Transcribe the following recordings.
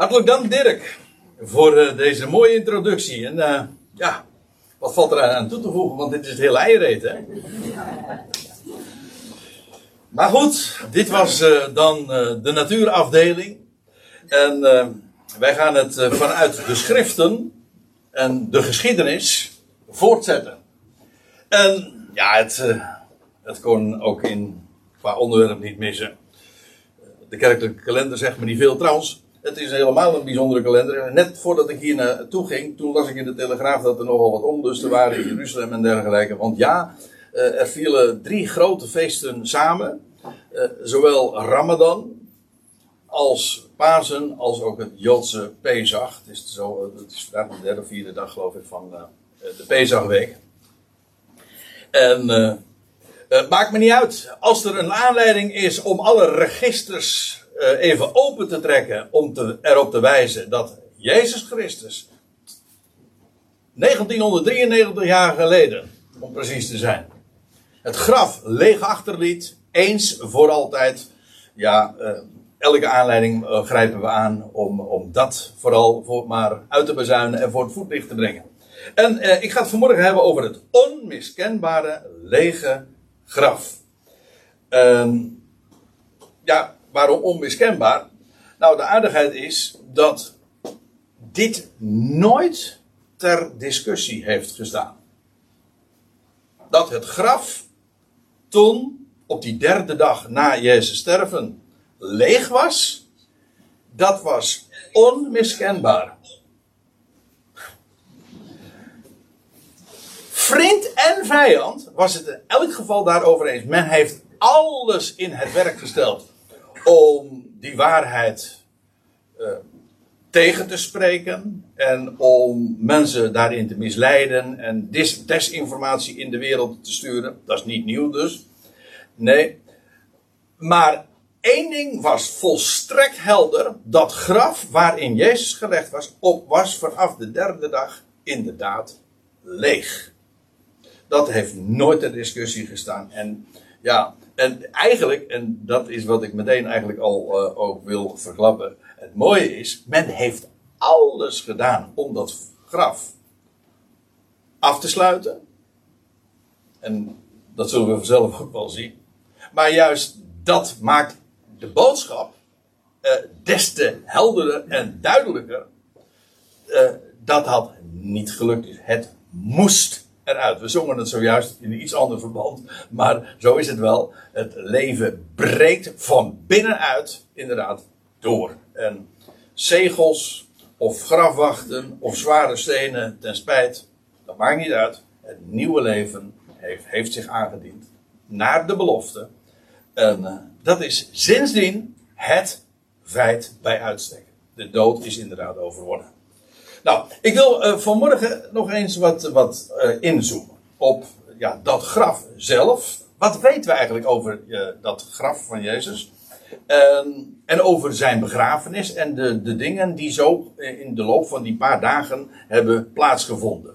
Hartelijk dank Dirk voor eh, deze mooie introductie. En eh, ja, wat valt er aan toe te voegen, want dit is het hele eierreet, hè? Maar goed, dit was eh, dan de natuurafdeling. En wij gaan het vanuit de schriften en de geschiedenis voortzetten. En ja, het, het kon ook in, qua onderwerp niet missen. De kerkelijke kalender zegt me niet veel. Trouwens, het is helemaal een bijzondere kalender. Net voordat ik hier naartoe ging, toen las ik in de Telegraaf dat er nogal wat onlusten waren in Jeruzalem en dergelijke. Want ja, eh, er vielen drie grote feesten samen. Eh, zowel Ramadan als Pasen, als ook het Joodse Pesach. Het is, zo, het is vandaag de derde of vierde dag, geloof ik, van eh, de Pesachweek. En eh, eh, maakt me niet uit. Als er een aanleiding is om alle registers eh, even open te trekken, om te, erop te wijzen dat Jezus Christus 1993 jaar geleden, om precies te zijn, het graf leeg achterliet, eens voor altijd. Ja, eh, elke aanleiding eh, grijpen we aan om, om dat vooral voor, maar uit te bezuinen en voor het voetlicht te brengen. En eh, ik ga het vanmorgen hebben over het onmiskenbare lege graf. Ehm, ja, waarom onmiskenbaar? Nou, de aardigheid is dat dit nooit ter discussie heeft gestaan. Dat het graf toen, op die derde dag na Jezus sterven, leeg was, dat was onmiskenbaar. Vriend en vijand was het in elk geval daarover eens. Men heeft alles in het werk gesteld om die waarheid eh, tegen te spreken en om mensen daarin te misleiden en dis- desinformatie in de wereld te sturen. Dat is niet nieuw dus. Nee. Maar één ding was volstrekt helder. Dat graf waarin Jezus gelegd was, op was vanaf de derde dag inderdaad leeg. Dat heeft nooit ter discussie gestaan. En ja, en eigenlijk, en dat is wat ik meteen eigenlijk al eh, ook wil verklappen. Het mooie is, men heeft alles gedaan om dat graf af te sluiten. En dat zullen we vanzelf ook wel zien. Maar juist dat maakt de boodschap eh, des te helderder en duidelijker. Eh, dat had niet gelukt. Het moest eruit. We zongen het zojuist in een iets ander verband. Maar zo is het wel. Het leven breekt van binnenuit inderdaad door. En zegels of grafwachten of zware stenen ten spijt. Dat maakt niet uit. Het nieuwe leven heeft, heeft zich aangediend. Naar de belofte. En eh, dat is sindsdien het feit bij uitstek. De dood is inderdaad overwonnen. Nou, ik wil eh, vanmorgen nog eens wat, wat eh, inzoomen op ja, dat graf zelf. Wat weten we eigenlijk over eh, dat graf van Jezus? En, en over zijn begrafenis en de, de dingen die zo in de loop van die paar dagen hebben plaatsgevonden.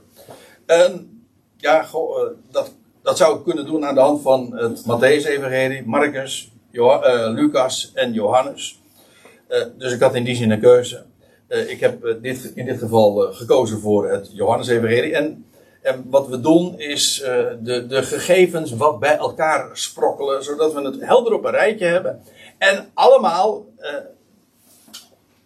En ja, dat, dat zou ik kunnen doen aan de hand van het Matthäus-evangelie, Marcus, eh, Lucas en Johannes. Dus ik had in die zin een keuze. Eh, ik heb eh, dit, in dit geval eh, gekozen voor het Johannes-evangelie. En, en wat we doen is de, de gegevens wat bij elkaar sprokkelen, zodat we het helder op een rijtje hebben. En allemaal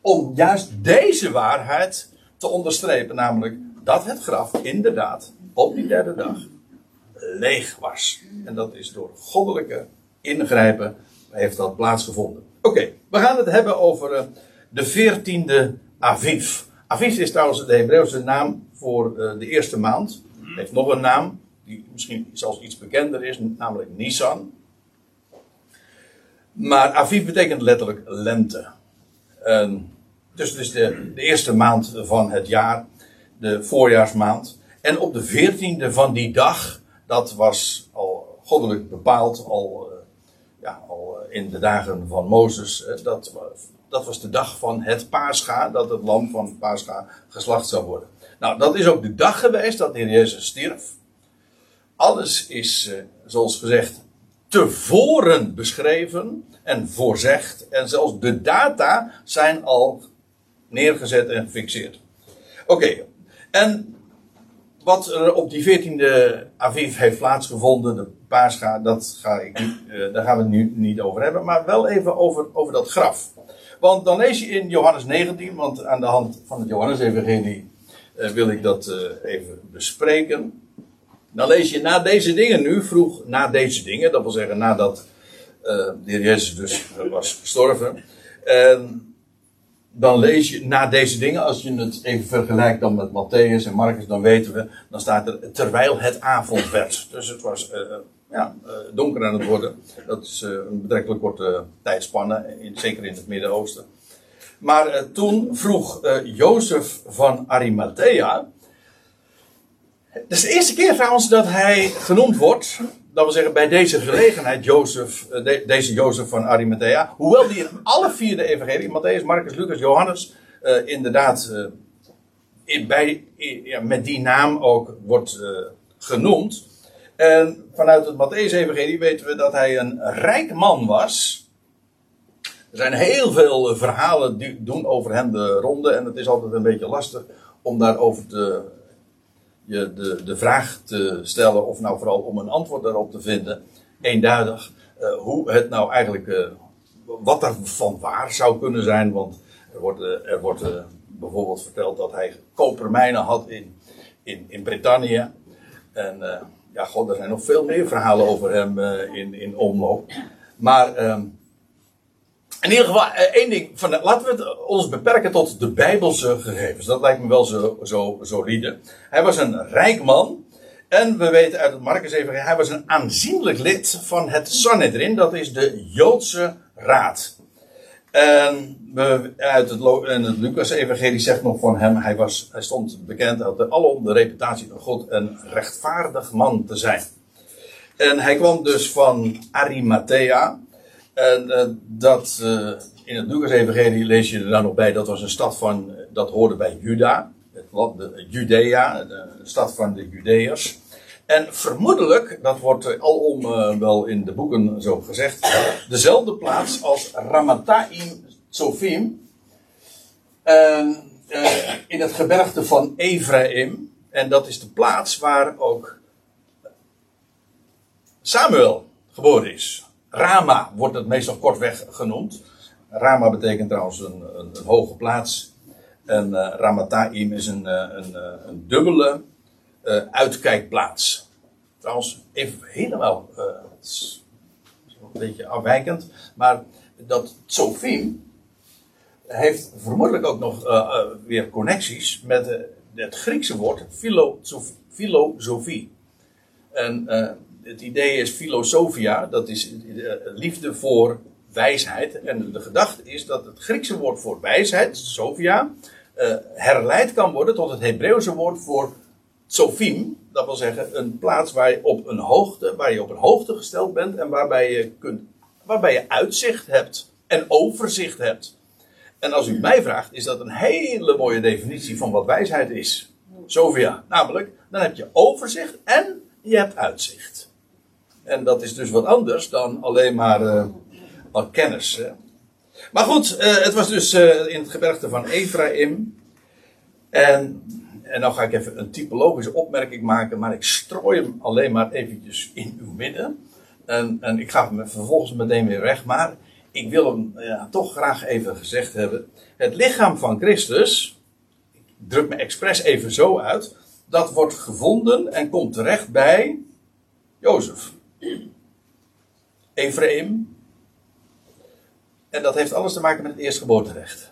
om juist deze waarheid te onderstrepen, namelijk dat het graf inderdaad op die derde dag leeg was. En dat is door goddelijke ingrijpen heeft dat plaatsgevonden. Oké, we gaan het hebben over de veertiende Aviv. Aviv is trouwens de Hebreeuwse naam voor eh, de eerste maand. Het heeft nog een naam, die misschien zelfs iets bekender is, namelijk Nisan. Maar Aviv betekent letterlijk lente. En dus het is de, de eerste maand van het jaar, de voorjaarsmaand. En op de veertiende van die dag, dat was al goddelijk bepaald, al, eh, ja, al eh, in de dagen van Mozes, dat, dat was de dag van het paascha, dat het lam van paascha geslacht zou worden. Nou, dat is ook de dag geweest dat de Heer Jezus stierf. Alles is, eh, zoals gezegd, tevoren beschreven en voorzegd. En zelfs de data zijn al neergezet en gefixeerd. Oké, en wat er op die 14e Aviv heeft plaatsgevonden, de Pascha, dat ga ik uh, daar gaan we het nu niet over hebben, maar wel even over, over dat graf. Want dan lees je in Johannes 19, want aan de hand van het Johannes-evangelie uh, wil ik dat uh, even bespreken. Dan lees je na deze dingen nu, vroeg na deze dingen, dat wil zeggen nadat de heer Jezus dus was gestorven. En dan lees je na deze dingen, als je het even vergelijkt dan met Matthäus en Marcus, dan weten we, dan staat er terwijl het avond werd. Dus het was uh, ja, uh, donker aan het worden. Dat is uh, een betrekkelijk korte tijdspanne, in, zeker in het Midden-Oosten. Maar toen vroeg Jozef van Arimathea. Het is de eerste keer trouwens dat hij genoemd wordt dat wil zeggen, bij deze gelegenheid, Jozef, de, deze Jozef van Arimathea, hoewel die in alle vier de evangelie, Matthäus, Marcus, Lucas, Johannes, inderdaad in, bij, ja, met die naam ook wordt genoemd. En vanuit het Matthäus-evangelie weten we dat hij een rijk man was. Er zijn heel veel verhalen die doen over hem de ronde en het is altijd een beetje lastig om daarover te je de, de vraag te stellen, of nou vooral om een antwoord daarop te vinden, eenduidig, uh, hoe het nou eigenlijk, uh, wat er van waar zou kunnen zijn. Want er wordt, er wordt bijvoorbeeld verteld dat hij kopermijnen had in, in, in Brittannië. En ja, god, er zijn nog veel meer verhalen over hem in, in omloop. Maar ehm, in ieder geval, één ding. Van, laten we het ons beperken tot de Bijbelse gegevens. Dat lijkt me wel zo, zo solide. Hij was een rijk man. En we weten uit het Marcus hij was een aanzienlijk lid van het Sanhedrin. Dat is de Joodse Raad. En we, uit het, en Lucas-evangelie zegt nog van hem, hij, was, hij stond bekend, had alom de reputatie van God een rechtvaardig man te zijn. En hij kwam dus van Arimathea. En uh, dat, uh, in het Lucas-evangelie lees je er dan nog bij, dat was een stad van, dat hoorde bij Juda. Het de, Judea, de stad van de Judeërs. En vermoedelijk, dat wordt alom uh, wel in de boeken zo gezegd, dezelfde plaats als Ramathaim Tsofim. in het gebergte van Ephraim. En dat is de plaats waar ook Samuel geboren is. Rama wordt het meestal kortweg genoemd. Rama betekent trouwens een, een, hoge plaats. En uh, Ramathaim is een, een, dubbele uitkijkplaats. Trouwens, even helemaal een beetje afwijkend. Maar dat Tsofim heeft vermoedelijk ook nog weer connecties met het Griekse woord filosofie. En het idee is filosofia, dat is eh, liefde voor wijsheid. En de gedachte is dat het Griekse woord voor wijsheid, Sophia, herleid kan worden tot het Hebreeuwse woord voor Sophim. Dat wil zeggen een plaats waar je op een hoogte, waar je op een hoogte gesteld bent en waarbij je, kunt, waarbij je uitzicht hebt en overzicht hebt. En als u mij vraagt, is dat een hele mooie definitie van wat wijsheid is. Sophia. Namelijk, dan heb je overzicht en je hebt uitzicht. En dat is dus wat anders dan alleen maar uh, kennis. Hè. Maar goed, uh, het was dus uh, in het gebergte van Ephraim. En, en nou ga ik even een typologische opmerking maken, maar ik strooi hem alleen maar eventjes in uw midden. En, en ik ga hem vervolgens meteen weer weg, maar ik wil hem toch graag even gezegd hebben. Het lichaam van Christus, ik druk me expres even zo uit, dat wordt gevonden en komt terecht bij Jozef. Ephraim. En dat heeft alles te maken met het eerstgeboorterecht.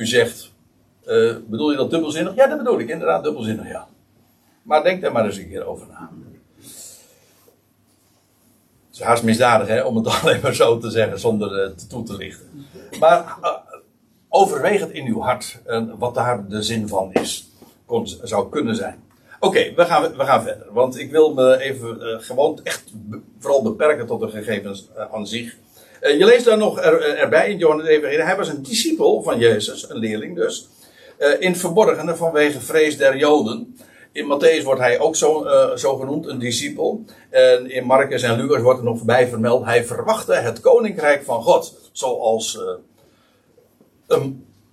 U zegt, uh, bedoel je dat dubbelzinnig? Ja, dat bedoel ik inderdaad dubbelzinnig, ja. Maar denk daar maar eens een keer over na. Het is haast misdadig hè, om het alleen maar zo te zeggen zonder uh, toe te lichten. Maar uh, overweeg het in uw hart wat daar de zin van is. Kon, zou kunnen zijn. Oké, we, gaan, we gaan verder. Want ik wil me even gewoon echt vooral beperken tot de gegevens aan zich. Uh, je leest daar nog er, erbij in Johannes Evangelie. Hij was een discipel van Jezus, een leerling dus. in het vanwege vrees der Joden. In Matthäus wordt hij ook zo, eh, genoemd, een discipel. En in Marcus en Lucas wordt er nog voorbij vermeld. Hij verwachtte het koninkrijk van God. Zoals eh,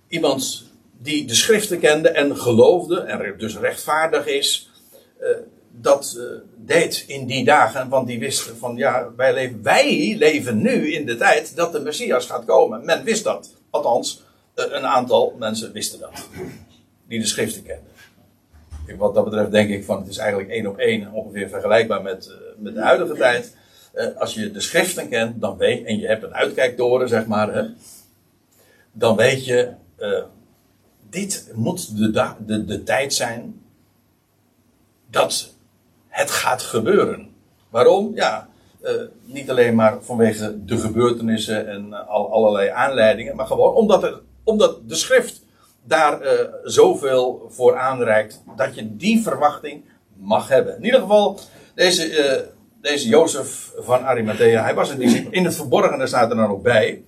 iemand die de schriften kende en geloofde. En dus rechtvaardig is. eh, dat eh, deed in die dagen. Want die wisten van ja, wij leven, wij leven nu in de tijd dat de Messias gaat komen. Men wist dat. Althans, eh, een aantal mensen wisten dat. Die de schriften kenden. Wat dat betreft denk ik van het is eigenlijk één op één ongeveer vergelijkbaar met, eh, met de huidige tijd. Als je de schriften kent, dan weet en je hebt een uitkijktoren, zeg maar, dan weet je, dit moet de, de, de tijd zijn dat het gaat gebeuren. Waarom? Ja, eh, niet alleen maar vanwege de gebeurtenissen en eh, al, allerlei aanleidingen, maar gewoon omdat, er, omdat de schrift daar eh, zoveel voor aanreikt dat je die verwachting mag hebben. In ieder geval, deze, eh, deze Jozef van Arimathea, hij was een. In het verborgene staat er dan ook bij.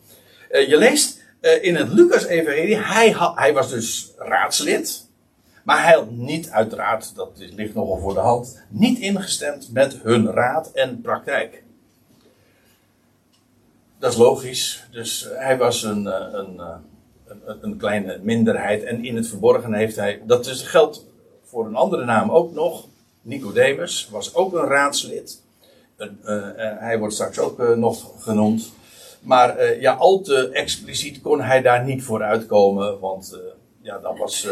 Je leest in het Lucas-evangelie, hij, hij was dus raadslid. Maar hij had niet, uiteraard, dat ligt nogal voor de hand, niet ingestemd met hun raad en praktijk. Dat is logisch. Dus eh, hij was een, eh, een, eh, een, een kleine minderheid. En in het verborgen heeft hij. Dat is, geldt voor een andere naam ook nog. Nicodemus was ook een raadslid. Een, hij wordt straks ook nog genoemd. Maar ja, al te expliciet kon hij daar niet voor uitkomen. Want ja, dat was.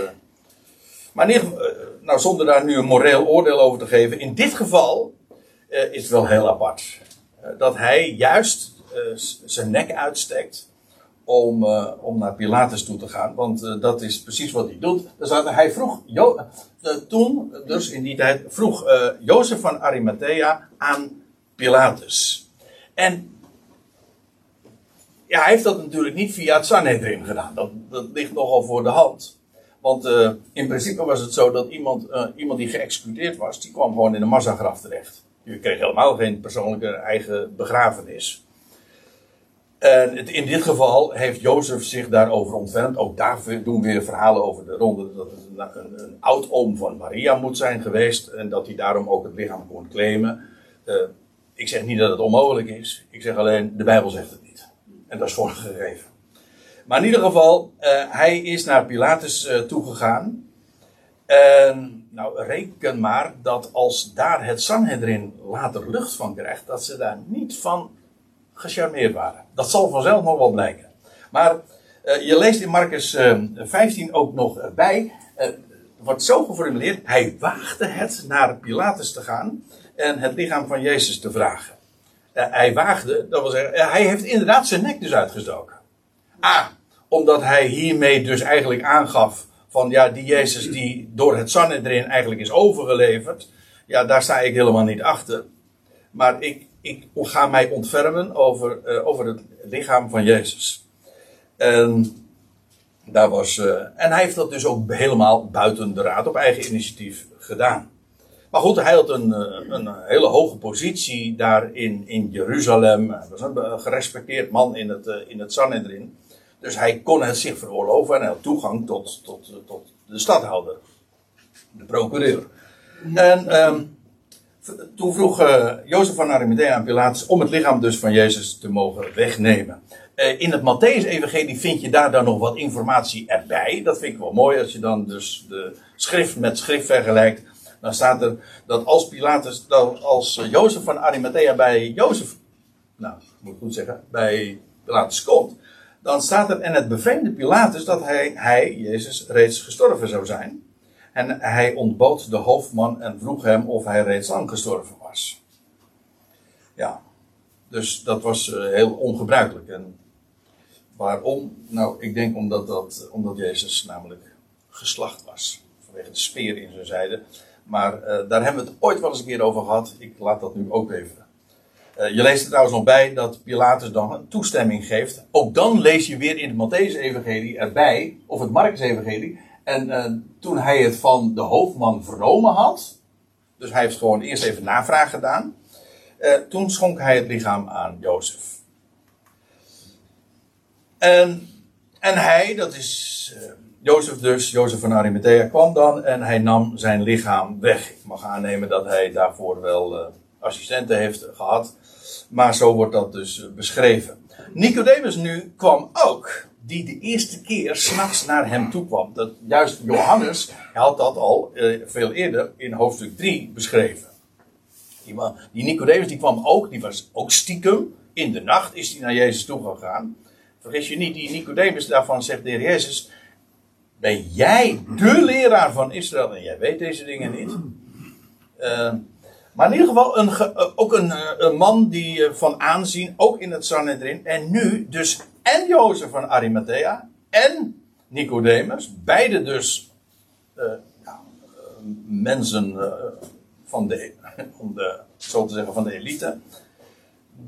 Maar geval, eh, nou, zonder daar nu een moreel oordeel over te geven. In dit geval eh, is het wel heel apart. Eh, dat hij juist zijn nek uitsteekt om, om naar Pilatus toe te gaan. Want dat is precies wat hij doet. Hij vroeg, toen, dus in die tijd, vroeg Jozef van Arimathea aan Pilatus. En ja, hij heeft dat natuurlijk niet via het Sanhedrin gedaan. Dat ligt nogal voor de hand. Want eh, in principe was het zo dat iemand, eh, iemand die geëxecuteerd was, die kwam gewoon in een massagraf terecht. Je kreeg helemaal geen persoonlijke eigen begrafenis. En het- in dit geval heeft Jozef zich daarover ontfermd. Ook daar doen weer verhalen over de ronde dat het een oud-oom van Maria moet zijn geweest. En dat hij daarom ook het lichaam kon claimen. Eh, ik zeg niet dat het onmogelijk is. Ik zeg alleen, de Bijbel zegt het niet. En dat is gewoon gegeven. Maar in ieder geval, eh, hij is naar Pilatus eh, toegegaan. En nou, reken maar dat als daar het Sanhedrin later lucht van krijgt, dat ze daar niet van gecharmeerd waren. Dat zal vanzelf nog wel blijken. Maar eh, je leest in Marcus eh, 15 ook nog bij, wordt zo geformuleerd, hij waagde het naar Pilatus te gaan en het lichaam van Jezus te vragen. Hij waagde, dat wil zeggen, hij heeft inderdaad zijn nek dus uitgestoken. A, omdat hij hiermee dus eigenlijk aangaf van ja, die Jezus die door het Sanhedrin eigenlijk is overgeleverd, ja, daar sta ik helemaal niet achter. Maar ik, ik ga mij ontfermen over, eh, over het lichaam van Jezus. En, daar was, eh, en hij heeft dat dus ook helemaal buiten de raad op eigen initiatief gedaan. Maar goed, hij had een, eh, een hele hoge positie daar in, in Jeruzalem. Hij was een gerespecteerd man in het, in het Sanhedrin. Dus hij kon het zich veroorloven en had toegang tot, tot, tot de stadhouder, de procureur. En ehm, toen vroeg eh, Jozef van Arimathea aan Pilatus om het lichaam dus van Jezus te mogen wegnemen. Eh, in het Matthäus-evangelie vind je daar dan nog wat informatie erbij. Dat vind ik wel mooi als je dan dus de schrift met schrift vergelijkt. Dan staat er dat als Pilatus, dat als eh, Jozef van Arimathea bij Jozef, nou, moet ik goed zeggen, bij Pilatus komt. Dan staat er, en het bevreemde Pilatus dat hij, hij, Jezus, reeds gestorven zou zijn. En hij ontbood de hoofdman en vroeg hem of hij reeds lang gestorven was. Ja, dus dat was eh, heel ongebruikelijk. En waarom? Nou, ik denk omdat, dat, omdat Jezus namelijk geslacht was. Vanwege de speer in zijn zijde. Maar eh, daar hebben we het ooit wel eens een keer over gehad. Ik laat dat nu ook even. Eh, je leest er trouwens nog bij dat Pilatus dan een toestemming geeft. Ook dan lees je weer in het Matthäus-evangelie erbij, of het Marcus-evangelie. En eh, toen hij het van de hoofdman vernomen had, dus hij heeft gewoon eerst even navraag gedaan. eh, toen schonk hij het lichaam aan Jozef. En, en hij, dat is, Jozef dus, Jozef van Arimathea, kwam dan en hij nam zijn lichaam weg. Ik mag aannemen dat hij daarvoor wel assistenten heeft gehad. Maar zo wordt dat dus beschreven. Nicodemus nu kwam ook, die de eerste keer s'nachts naar hem toe kwam. Dat, juist Johannes had dat al uh, veel eerder in hoofdstuk 3 beschreven. Die, die Nicodemus die kwam ook, die was ook stiekem. In de nacht is hij naar Jezus toe gegaan. Vergis je niet, die Nicodemus daarvan zegt de Jezus, ben jij de leraar van Israël en jij weet deze dingen niet? Uh, maar in ieder geval een, uh, ook een, uh, een, man die van aanzien, ook in het Sanhedrin. En nu dus en Jozef van Arimathea en Nicodemus, beide dus mensen van de, om de, zo te zeggen, van de elite.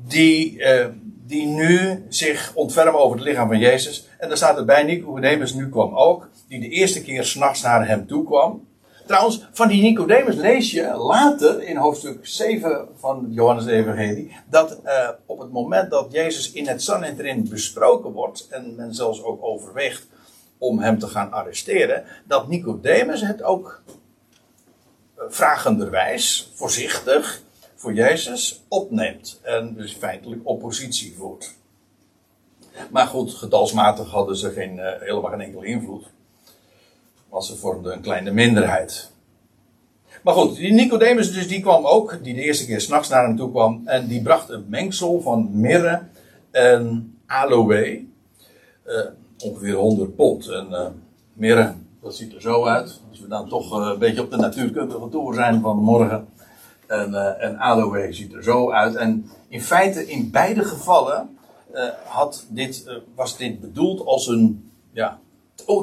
Die, die nu zich ontfermen over het lichaam van Jezus. En daar staat erbij, Nicodemus nu kwam ook die de eerste keer s'nachts naar hem toe kwam. Trouwens, van die Nicodemus lees je later in hoofdstuk 7 van Johannes Evangelie. dat uh, op het moment dat Jezus in het Sanhedrin besproken wordt. en men zelfs ook overweegt om hem te gaan arresteren. dat Nicodemus het ook uh, vragenderwijs, voorzichtig, voor Jezus opneemt. En dus feitelijk oppositie voert. Maar goed, getalsmatig hadden ze geen, uh, helemaal geen enkele invloed. Want ze vormden een kleine minderheid. Maar goed, die Nicodemus dus, die kwam ook, die de eerste keer s'nachts naar hem toe kwam. En die bracht een mengsel van mirre en aloe. Uh, ongeveer 100 pond. En uh, mirre, dat ziet er zo uit. Als we dan toch uh, een beetje op de natuurkundige toer zijn van morgen. En, en aloe ziet er zo uit. En in feite, in beide gevallen had dit, was dit bedoeld als een, ja,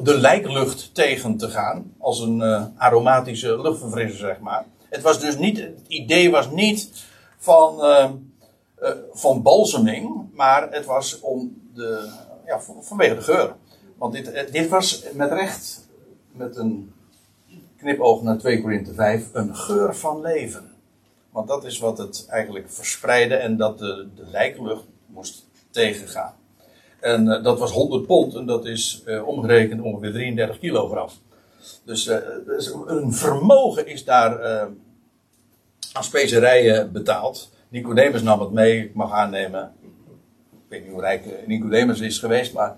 de lijklucht tegen te gaan. Als een uh, aromatische luchtverfrisser, zeg maar. Het was dus niet, het idee was niet van, uh, van balseming, maar het was om de, ja, vanwege de geur. Want dit, dit was met recht, met een knipoog naar 2 Korinthe 5, een geur van leven. Want dat is wat het eigenlijk verspreidde en dat de, de lijklucht moest tegengaan. En uh, dat was 100 pond en dat is uh, omgerekend ongeveer 33 kilogram. Dus, uh, dus een vermogen is daar aan specerijen betaald. Nicodemus nam het mee, ik mag aannemen. Ik weet niet hoe rijk Nicodemus is geweest, maar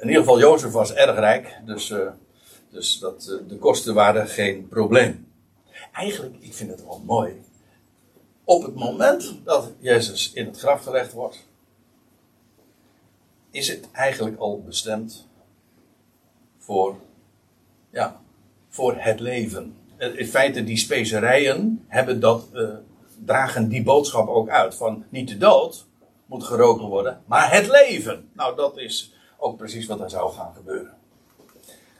in ieder geval Jozef was erg rijk. Dus, dus dat, de kosten waren geen probleem. Eigenlijk, ik vind het wel mooi. Op het moment dat Jezus in het graf gelegd wordt, is het eigenlijk al bestemd voor, ja, voor het leven. In feite, die specerijen hebben dat, uh, dragen die boodschap ook uit. Van niet de dood moet geroken worden, maar het leven. Nou, dat is ook precies wat er zou gaan gebeuren.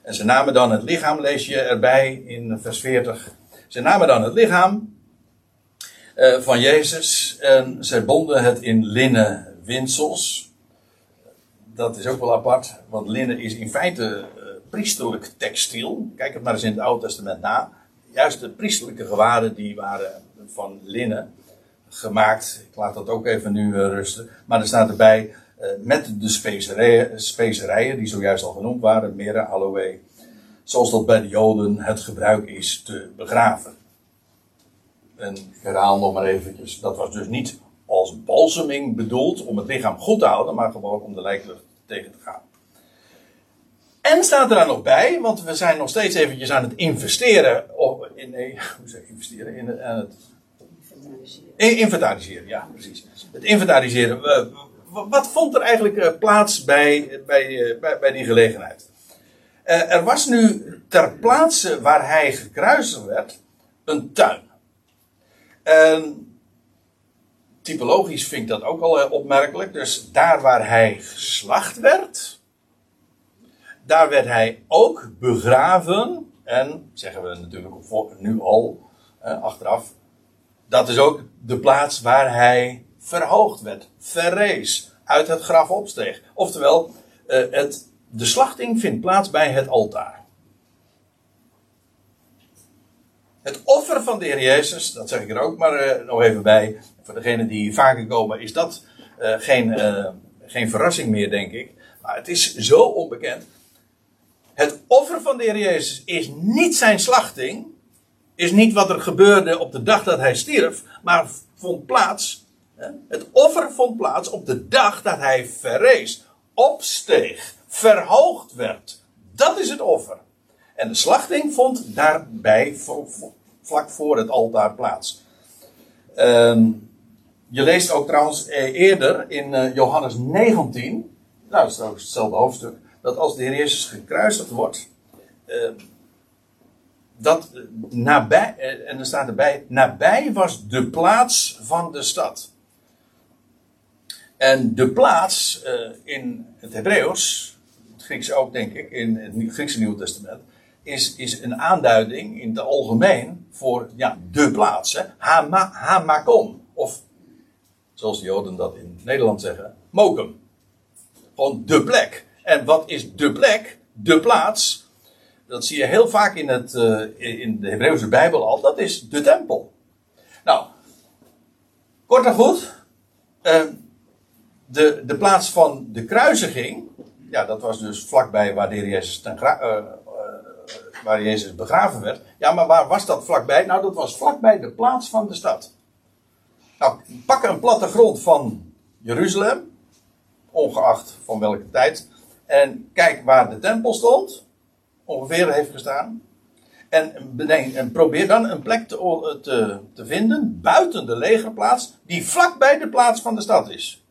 En ze namen dan het lichaam, lees je erbij in vers 40. Ze namen dan het lichaam uh, van Jezus en ze bonden het in linnen winsels dat is ook wel apart, want linnen is in feite uh, priesterlijk textiel. Kijk het maar eens in het Oude Testament na. Juist de priesterlijke gewaden die waren van linnen gemaakt. Ik laat dat ook even nu uh, rusten. Maar er staat erbij uh, met de specerijen, specerijen, die zojuist al genoemd waren, mirre, aloe. Zoals dat bij de Joden het gebruik is te begraven. En ik herhaal nog maar eventjes. Dat was dus niet als balseming bedoeld om het lichaam goed te houden, maar gewoon om de lijklucht tegen te gaan. En staat er dan nog bij, want we zijn nog steeds eventjes aan het investeren. Of in, nee, hoe zeg ik investeren? In het, het inventariseren. inventariseren, ja, precies. Het inventariseren. wat vond er eigenlijk eh, plaats bij, bij, eh, bij, bij die gelegenheid? Eh, er was nu ter plaatse waar hij gekruisigd werd, een tuin. En typologisch vind ik dat ook al eh, opmerkelijk. Dus daar waar hij geslacht werd, daar werd hij ook begraven. En, zeggen we natuurlijk nu al, eh, achteraf, dat is ook de plaats waar hij verhoogd werd, verrees, uit het graf opsteeg. Oftewel, eh, het, de slachting vindt plaats bij het altaar. Het offer van de Heer Jezus, dat zeg ik er ook maar uh, nog even bij. Voor degenen die vaker komen, is dat uh, geen, uh, geen verrassing meer, denk ik. Maar het is zo onbekend. Het offer van de Heer Jezus is niet zijn slachting, is niet wat er gebeurde op de dag dat hij stierf, maar vond plaats. Het offer vond plaats op de dag dat hij verrees, opsteeg, verhoogd werd. Dat is het offer. En de slachting vond daarbij vlak voor het altaar plaats. Ehm, je leest ook trouwens eh, eerder in eh, Johannes 19, nou dat is trouwens hetzelfde hoofdstuk, dat als de Heer Jezus gekruisigd wordt, ehm, dat nabij, eh, en er staat erbij, nabij was de plaats van de stad. En de plaats in het Hebreeuws, het Grieks ook denk ik, in het Griekse Nieuwe Testament, is, is een aanduiding in het algemeen voor ja, de plaats. Hè? Of zoals de Joden dat in Nederland zeggen, mokum. Gewoon de plek. En wat is de plek? De plaats. Dat zie je heel vaak in, het, uh, in de Hebreeuwse Bijbel al. Dat is de tempel. Nou, kort en goed. Uh, de, de plaats van de kruisiging. Ja, dat was dus vlakbij waar Jezus ten, uh, waar Jezus begraven werd. Ja, maar waar was dat vlakbij? Nou, dat was vlakbij de plaats van de stad. Nou, pak een plattegrond van Jeruzalem, ongeacht van welke tijd, en kijk waar de tempel stond, ongeveer heeft gestaan. En, en probeer dan een plek te, te, te vinden buiten de legerplaats, die vlakbij de plaats van de stad is.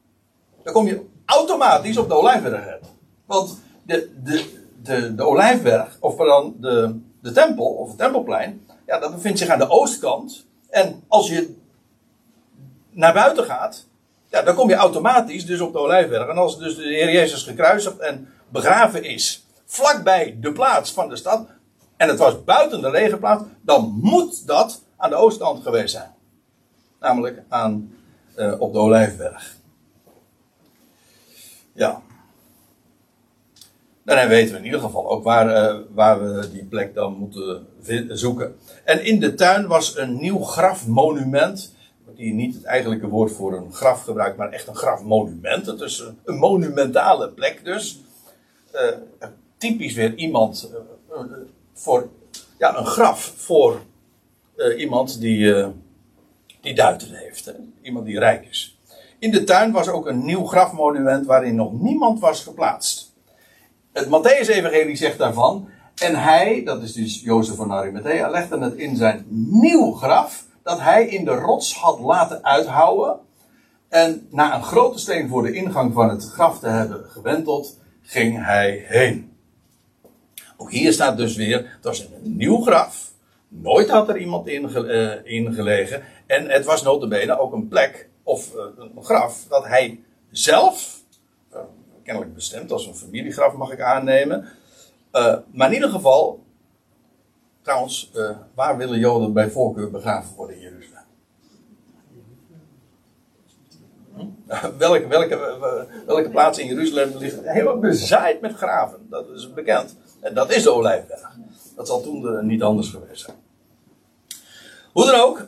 Dan kom je automatisch op de Olijfberg uit. Want de, de, de, de Olijfberg, of dan de, de tempel, of het tempelplein, ja, dat bevindt zich aan de oostkant. En als je naar buiten gaat, ja, dan kom je automatisch dus op de Olijfberg. En als dus de Heer Jezus gekruisigd en begraven is, vlakbij de plaats van de stad, en het was buiten de legerplaats, dan moet dat aan de oostkant geweest zijn. Namelijk aan, uh, op de Olijfberg. Ja. Dan weten we in ieder geval ook waar, uh, waar we die plek dan moeten zoeken. En in de tuin was een nieuw grafmonument. Die niet het eigenlijke woord voor een graf gebruikt, maar echt een grafmonument. Het is een, monumentale plek dus. Uh, typisch weer iemand uh, voor. Ja, een graf voor iemand die, die duiten heeft. Hè? Iemand die rijk is. In de tuin was ook een nieuw grafmonument waarin nog niemand was geplaatst. Het Matthäus-evangelie zegt daarvan. En hij, dat is dus Jozef van Arimathea, legde het in zijn nieuw graf. Dat hij in de rots had laten uithouwen. En na een grote steen voor de ingang van het graf te hebben gewenteld, ging hij heen. Ook hier staat dus weer, het was een nieuw graf. Nooit had er iemand in, gelegen. En het was notabene ook een plek, of uh, een graf, dat hij zelf kennelijk bestemd als een familiegraf, mag ik aannemen. Maar in ieder geval, trouwens, uh, waar willen Joden bij voorkeur begraven worden in Jeruzalem? Hm? welke, welke, welke plaats in Jeruzalem ligt helemaal bezaaid met graven? Dat is bekend. En dat is de Olijfberg. Dat zal toen niet anders geweest zijn. Hoe dan ook,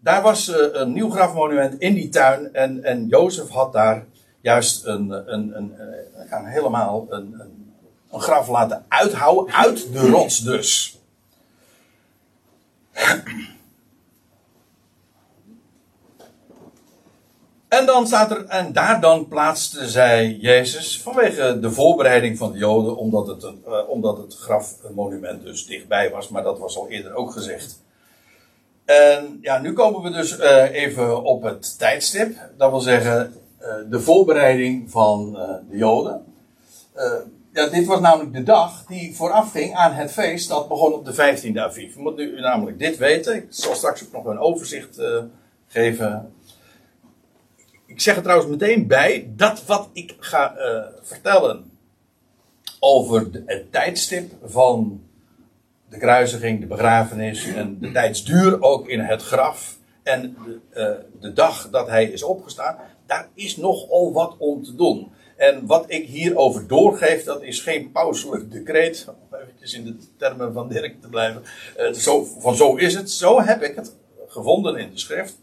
daar was een nieuw grafmonument in die tuin. En, en Jozef had daar juist een, een, een, helemaal een, een, een graf laten uithouden, uit de rots dus. En dan staat er, en daar dan plaatste zij Jezus vanwege de voorbereiding van de Joden, omdat het, uh, omdat het grafmonument dus dichtbij was, maar dat was al eerder ook gezegd. En ja, nu komen we dus uh, even op het tijdstip. Dat wil zeggen, eh, de voorbereiding van eh, de Joden. Eh, ja, dit was namelijk de dag die voorafging aan het feest dat begon op de 15e Aviv. We moeten nu namelijk dit weten. Ik zal straks ook nog een overzicht geven. Ik zeg er trouwens meteen bij dat wat ik ga vertellen over het tijdstip van de kruisiging, de begrafenis en de tijdsduur ook in het graf en de, de dag dat hij is opgestaan daar is nogal wat om te doen. En wat ik hierover doorgeef, dat is geen pauselijk decreet. Om eventjes in de termen van Dirk te blijven. Uh, zo, van zo is het. Zo heb ik het gevonden in de schrift.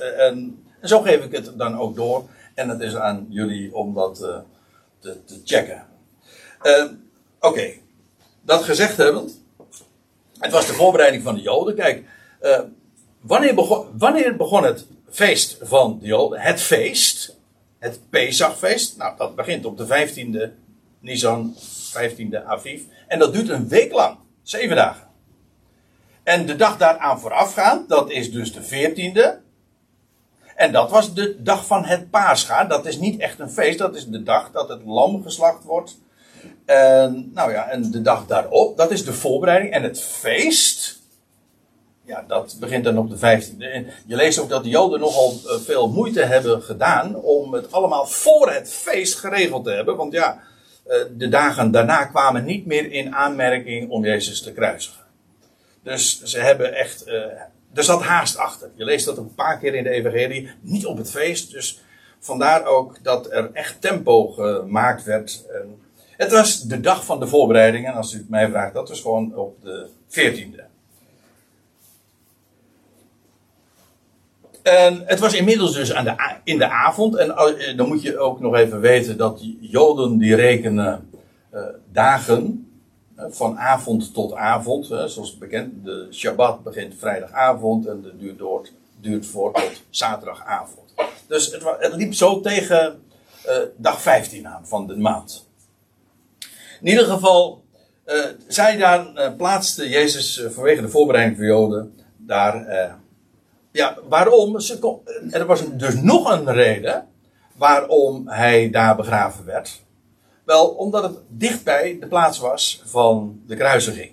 Uh, en, en, zo geef ik het dan ook door. En het is aan jullie om dat uh, te, te, checken. Oké. Okay. dat gezegd hebbend, het was de voorbereiding van de Joden. Kijk, wanneer, begon, wanneer begon het feest van de Joden? Het feest, het Pesachfeest. Nou, dat begint op de 15e Nisan, 15e Aviv. En dat duurt een week lang, zeven dagen. En de dag daaraan voorafgaand, dat is dus de 14e. En dat was de dag van het Pascha. Dat is niet echt een feest, dat is de dag dat het lam geslacht wordt. En, nou ja, en de dag daarop, dat is de voorbereiding. En het feest, ja, dat begint dan op de 15e. En je leest ook dat de Joden nogal eh, veel moeite hebben gedaan om het allemaal voor het feest geregeld te hebben. Want ja, eh, de dagen daarna kwamen niet meer in aanmerking om Jezus te kruisigen. Dus ze hebben echt. Uh, er zat haast achter. Je leest dat een paar keer in de Evangelie. Niet op het feest. Dus vandaar ook dat er echt tempo gemaakt werd. het was de dag van de voorbereiding. En als u het mij vraagt, dat was gewoon op de 14e. En het was inmiddels dus aan de, in de avond. En eh, dan moet je ook nog even weten dat Joden die rekenen uh, dagen van avond tot avond. Zoals bekend, de Shabbat begint vrijdagavond en de duurt, door, duurt tot zaterdagavond. Dus het, liep zo tegen uh, dag 15 aan van de maand. In ieder geval, uh, zij daar uh, plaatste Jezus vanwege de voorbereiding voor Joden daar. Ja, waarom? Er was dus nog een reden waarom hij daar begraven werd. Wel, omdat het dichtbij de plaats was van de kruisiging.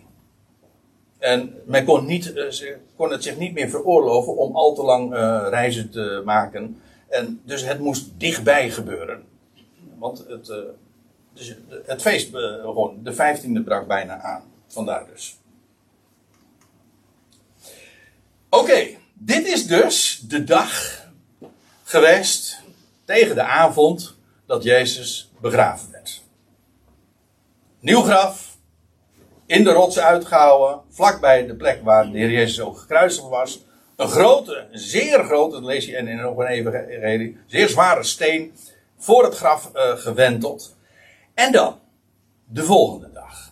En men kon, niet, uh, kon het zich niet meer veroorloven om al te lang uh, reizen te maken. En dus het moest dichtbij gebeuren. Want het, uh, dus het feest begon, de 15e brak bijna aan. Vandaar dus. Oké, dit is dus de dag geweest tegen de avond dat Jezus begraven werd. Nieuw graf, in de rots uitgehouden, vlakbij de plek waar de Heer Jezus ook gekruisigd was. Een grote, zeer grote, dat lees je in nog een evangelie, zeer zware steen voor het graf uh, gewenteld. En dan, de volgende dag.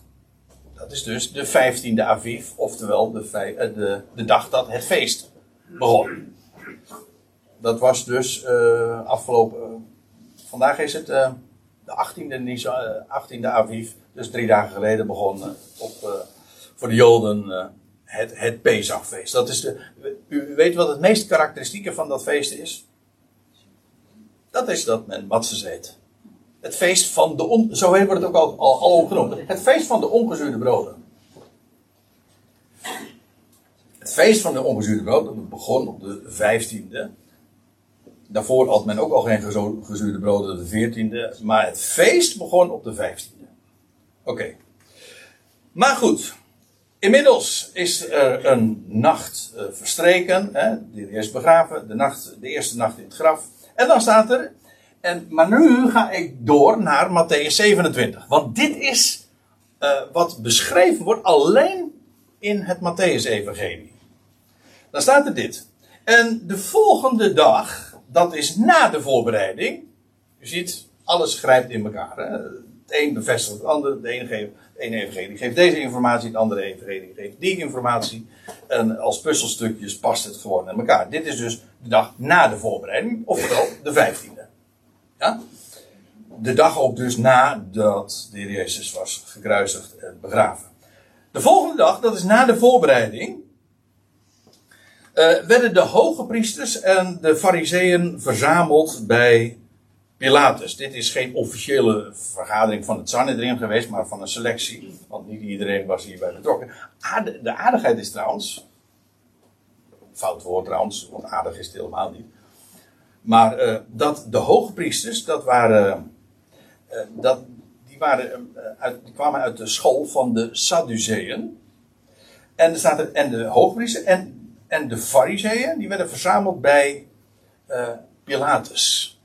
Dat is dus de 15e Aviv, oftewel de, uh, de, de dag dat het feest begon. Dat was dus uh, afgelopen, vandaag is het de 18e, 18e Aviv, dus drie dagen geleden begon op, voor de Joden het, het Pesachfeest. Dat is de, u weet wat het meest karakteristieke van dat feest is? Dat is dat men matzes eet. Het feest van de, on, zo wordt het ook al, al, al genoemd. Het feest van de ongezuurde broden. Het feest van de ongezuurde broden, dat begon op de 15e. Daarvoor had men ook al geen gezuurde broden de 14e. Maar het feest begon op de 15e. Oké. Maar goed. Inmiddels is er een nacht uh, verstreken. Hè, die is begraven. De, nacht, de eerste nacht in het graf. En dan staat er. En, maar nu ga ik door naar Matthäus 27. Want dit is uh, wat beschreven wordt alleen in het Matthäus-evangelie. Dan staat er dit. En de volgende dag dat is na de voorbereiding. Je ziet, alles grijpt in elkaar. Hè? Het een bevestigt het ander. De ene, geeft, de ene evangelie geeft deze informatie, de andere evangelie geeft die informatie. En als puzzelstukjes past het gewoon in elkaar. Dit is dus de dag na de voorbereiding, oftewel de vijftiende. Ja? De dag ook dus nadat de heer Jezus was gekruisigd en begraven. De volgende dag, dat is na de voorbereiding, werden de hoge priesters en de fariseeën verzameld bij Pilatus. Dit is geen officiële vergadering van het Sanhedrin geweest, maar van een selectie. Want niet iedereen was hierbij betrokken. de aardigheid is trouwens, fout woord trouwens, want aardig is het helemaal niet. Maar uh, dat de hoge priesters, dat waren, uh, dat, die, waren uit, die kwamen uit de school van de Sadduceeën. En er staat er, en de hoogpriester, en en de fariseeën, die werden verzameld bij uh, Pilatus.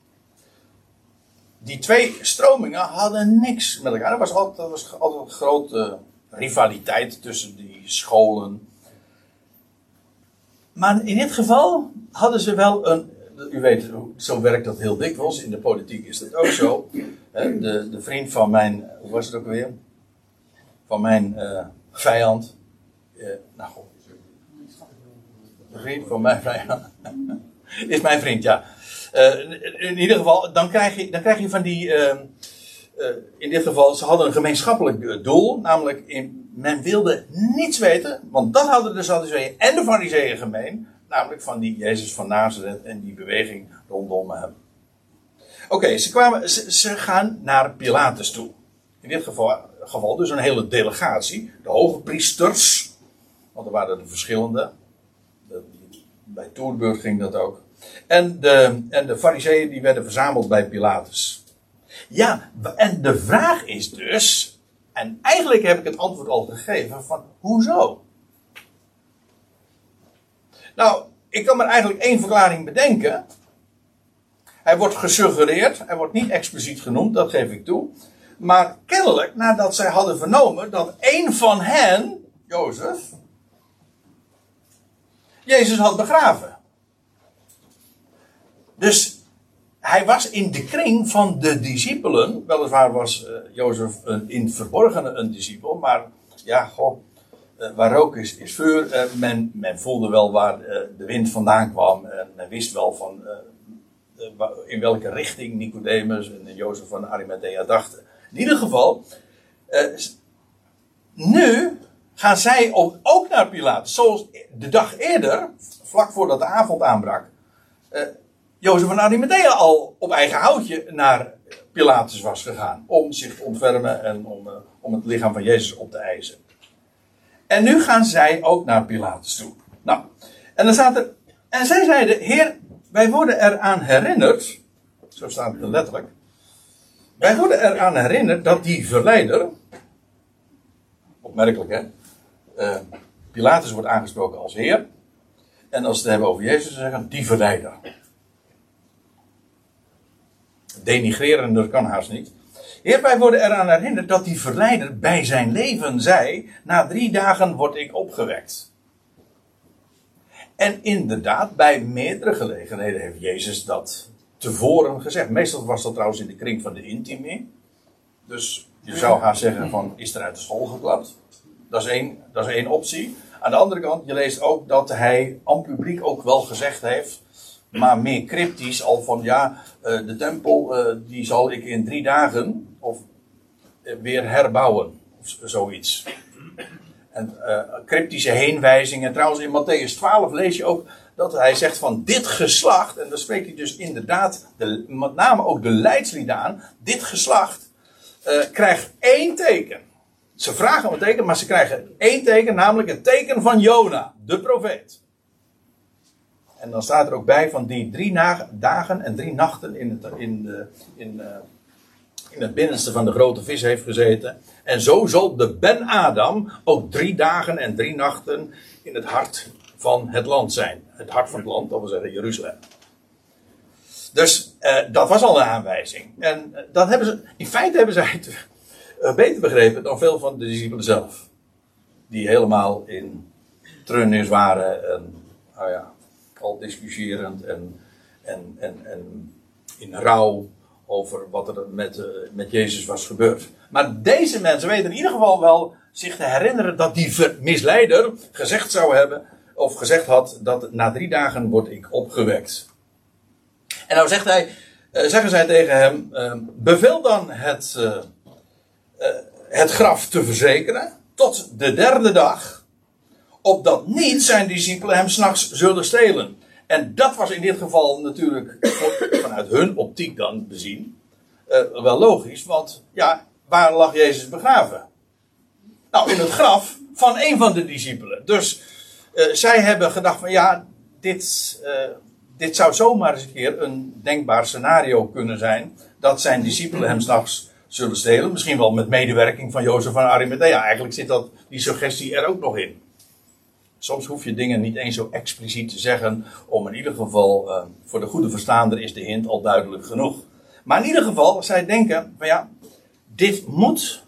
Die twee stromingen hadden niks met elkaar. Er was altijd, was altijd een grote rivaliteit tussen die scholen. Maar in dit geval hadden ze wel een. U weet, zo werkt dat heel dikwijls. In de politiek is dat ook zo. De, de vriend van mijn. Hoe was het ook weer? van mijn uh, vijand. Uh, nou goed. Vriend van vijand. is mijn vriend, ja. Uh, in ieder geval, dan krijg je, dan krijg je van die. in dit geval, ze hadden een gemeenschappelijk doel. Namelijk, in, men wilde niets weten. Want dat hadden de Sadduceeën en de Fariseeën gemeen. Namelijk van die Jezus van Nazareth en die beweging rondom hem. Oké, ze, kwamen, ze, ze, gaan naar Pilatus toe. In dit geval, geval dus een hele delegatie. De hoge priesters, want er waren er verschillende. Bij Toerburg ging dat ook. En de, en de fariseeën die werden verzameld bij Pilatus. Ja, en de vraag is dus, en eigenlijk heb ik het antwoord al gegeven, van hoezo? Nou, ik kan maar eigenlijk één verklaring bedenken. Hij wordt gesuggereerd, hij wordt niet expliciet genoemd, dat geef ik toe. Maar kennelijk, nadat zij hadden vernomen dat één van hen, Jozef, Jezus had begraven. Dus hij was in de kring van de discipelen. Weliswaar was uh, Jozef een, in het verborgene een discipel, maar ja, goh, uh, waar rook is, is vuur. Uh, men, men voelde wel waar de wind vandaan kwam en men wist wel van in welke richting Nicodemus en Jozef van Arimathea dachten. In ieder geval, nu gaan zij ook naar Pilatus. Zoals de dag eerder, vlak voordat de avond aanbrak, uh, Jozef van Arimathea al op eigen houtje naar Pilatus was gegaan. Om zich te ontfermen en om, uh, om het lichaam van Jezus op te eisen. En nu gaan zij ook naar Pilatus toe. Nou, en dan staat er. En zij zeiden: Heer, wij worden eraan herinnerd. Zo staat het letterlijk wij worden eraan herinnerd dat die verleider. Opmerkelijk hè. Uh, Pilatus wordt aangesproken als Heer. En als ze het hebben over Jezus, zeggen die verleider. Denigrerender kan haast niet. Heer, wij worden eraan herinnerd dat die verleider bij zijn leven zei: Na drie dagen word ik opgewekt. En inderdaad, bij meerdere gelegenheden heeft Jezus dat tevoren gezegd. Meestal was dat trouwens in de kring van de intimi. Dus je zou haar zeggen van, is er uit de school geklapt? Dat is één, dat is één optie. Aan de andere kant, je leest ook dat hij aan publiek ook wel gezegd heeft, maar meer cryptisch al van, ja, eh, de tempel uh, die zal ik in drie dagen of uh, weer herbouwen. Of zoiets. En cryptische heenwijzingen. Trouwens, in Matthäus 12 lees je ook dat hij zegt van dit geslacht, en dan spreekt hij dus inderdaad de, met name ook de leidslieden aan, dit geslacht krijgt één teken. Ze vragen om een teken, maar ze krijgen één teken, namelijk het teken van Jona, de profeet. En dan staat er ook bij van die drie dagen en drie nachten in het, in, in, uh, in binnenste van de grote vis heeft gezeten. En zo zal de Ben Adam ook drie dagen en drie nachten in het hart van het land zijn. Het hart van het land, dat wil zeggen Jeruzalem. Dus uh, dat was al een aanwijzing. En uh, dat hebben ze, in feite hebben zij beter begrepen dan veel van de discipelen zelf. Die helemaal in treurnis waren en, nou ja, al discussierend en, en, en, en in rouw over wat er met, met Jezus was gebeurd. Maar deze mensen weten in ieder geval wel zich te herinneren dat die misleider gezegd zou hebben: of gezegd had dat na drie dagen word ik opgewekt. En nou zegt hij, uh, zeggen zij tegen hem, uh, beveel dan het, het graf te verzekeren tot de derde dag, opdat niet zijn discipelen hem s'nachts zullen stelen. En dat was in dit geval natuurlijk vanuit hun optiek dan bezien wel logisch, want ja, waar lag Jezus begraven? Nou, in het graf van een van de discipelen. Dus uh, zij hebben gedacht van ja, dit, uh, dit zou zomaar eens een keer een denkbaar scenario kunnen zijn. Dat zijn discipelen hem s'nachts zullen stelen. Misschien wel met medewerking van Jozef van Arimathea. Eigenlijk zit dat, die suggestie er ook nog in. Soms hoef je dingen niet eens zo expliciet te zeggen. Om in ieder geval, uh, voor de goede verstaander is de hint al duidelijk genoeg. Maar in ieder geval, zij denken van ja, dit moet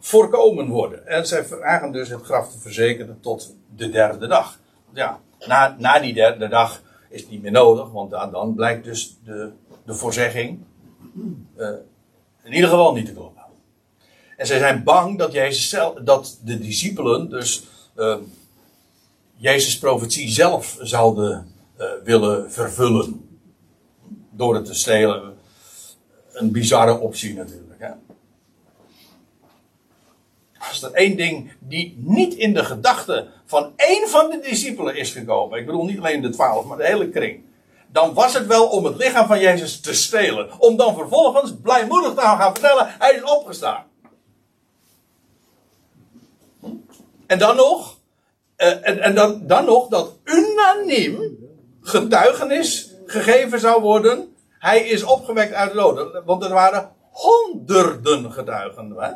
voorkomen worden. En zij vragen dus het graf te verzekeren tot de derde dag. Ja, na, na die derde dag is het niet meer nodig, want dan, dan blijkt dus de, de voorzegging uh, in ieder geval niet te kloppen. En zij zijn bang dat, Jezus zelf, dat de discipelen dus uh, Jezus' profetie zelf zouden uh, willen vervullen. Door het te stelen. Een bizarre optie natuurlijk. Hè? Als er één ding die niet in de gedachten van één van de discipelen is gekomen. Ik bedoel niet alleen de twaalf, maar de hele kring. Dan was het wel om het lichaam van Jezus te stelen. Om dan vervolgens blijmoedig te gaan vertellen, hij is opgestaan. En dan nog, uh, en, en dan, dan nog dat unaniem getuigenis gegeven zou worden. Hij is opgewekt uit de doden. Want er waren honderden getuigen. Hè?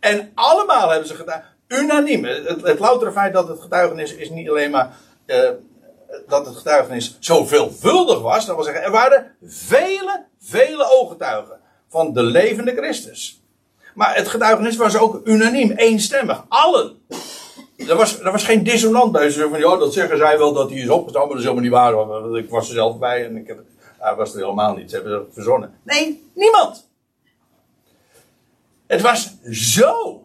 En allemaal hebben ze gedaan. Unaniem. Het, het loutere feit dat het getuigenis is niet alleen maar. Uh, dat het getuigenis zo veelvuldig was. Dat wil zeggen, er waren vele, vele ooggetuigen. Van de levende Christus. Maar het getuigenis was ook unaniem, eenstemmig. Allen. Er was, er was geen dissonant bij. Ze van, ja, dat zeggen zij wel dat hij is opgestaan, maar dat is helemaal niet waar. Want ik was er zelf bij en ik heb, hij was er helemaal niet. Ze hebben het verzonnen. Nee, niemand. Het was zo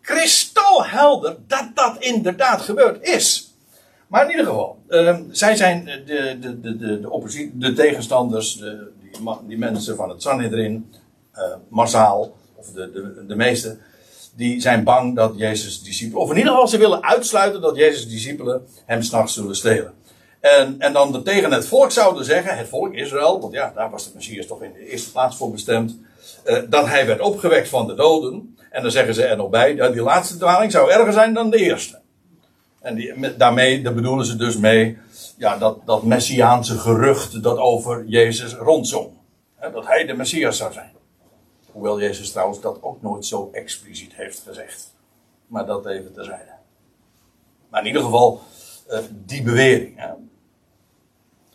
kristalhelder dat dat inderdaad gebeurd is. Maar in ieder geval, uh, zij zijn de, de, de, de, de, oppositie, de tegenstanders, de, die, die mensen van het Sanhedrin, uh, massaal, of de, de, de meeste, die zijn bang dat Jezus' discipelen, of in ieder geval ze willen uitsluiten dat Jezus' discipelen hem s'nachts zullen stelen. En, en dan tegen het volk zouden zeggen, het volk Israël, want ja, daar was de Messias toch in de eerste plaats voor bestemd, uh, dat hij werd opgewekt van de doden. En dan zeggen ze er nog bij, die laatste dwaling zou erger zijn dan de eerste. En die, daarmee, daar bedoelen ze dus mee, ja, dat, dat messiaanse gerucht dat over Jezus rondzong. dat hij de Messias zou zijn. Hoewel Jezus trouwens dat ook nooit zo expliciet heeft gezegd. Maar dat even terzijde. Maar in ieder geval, uh, die bewering. Hè.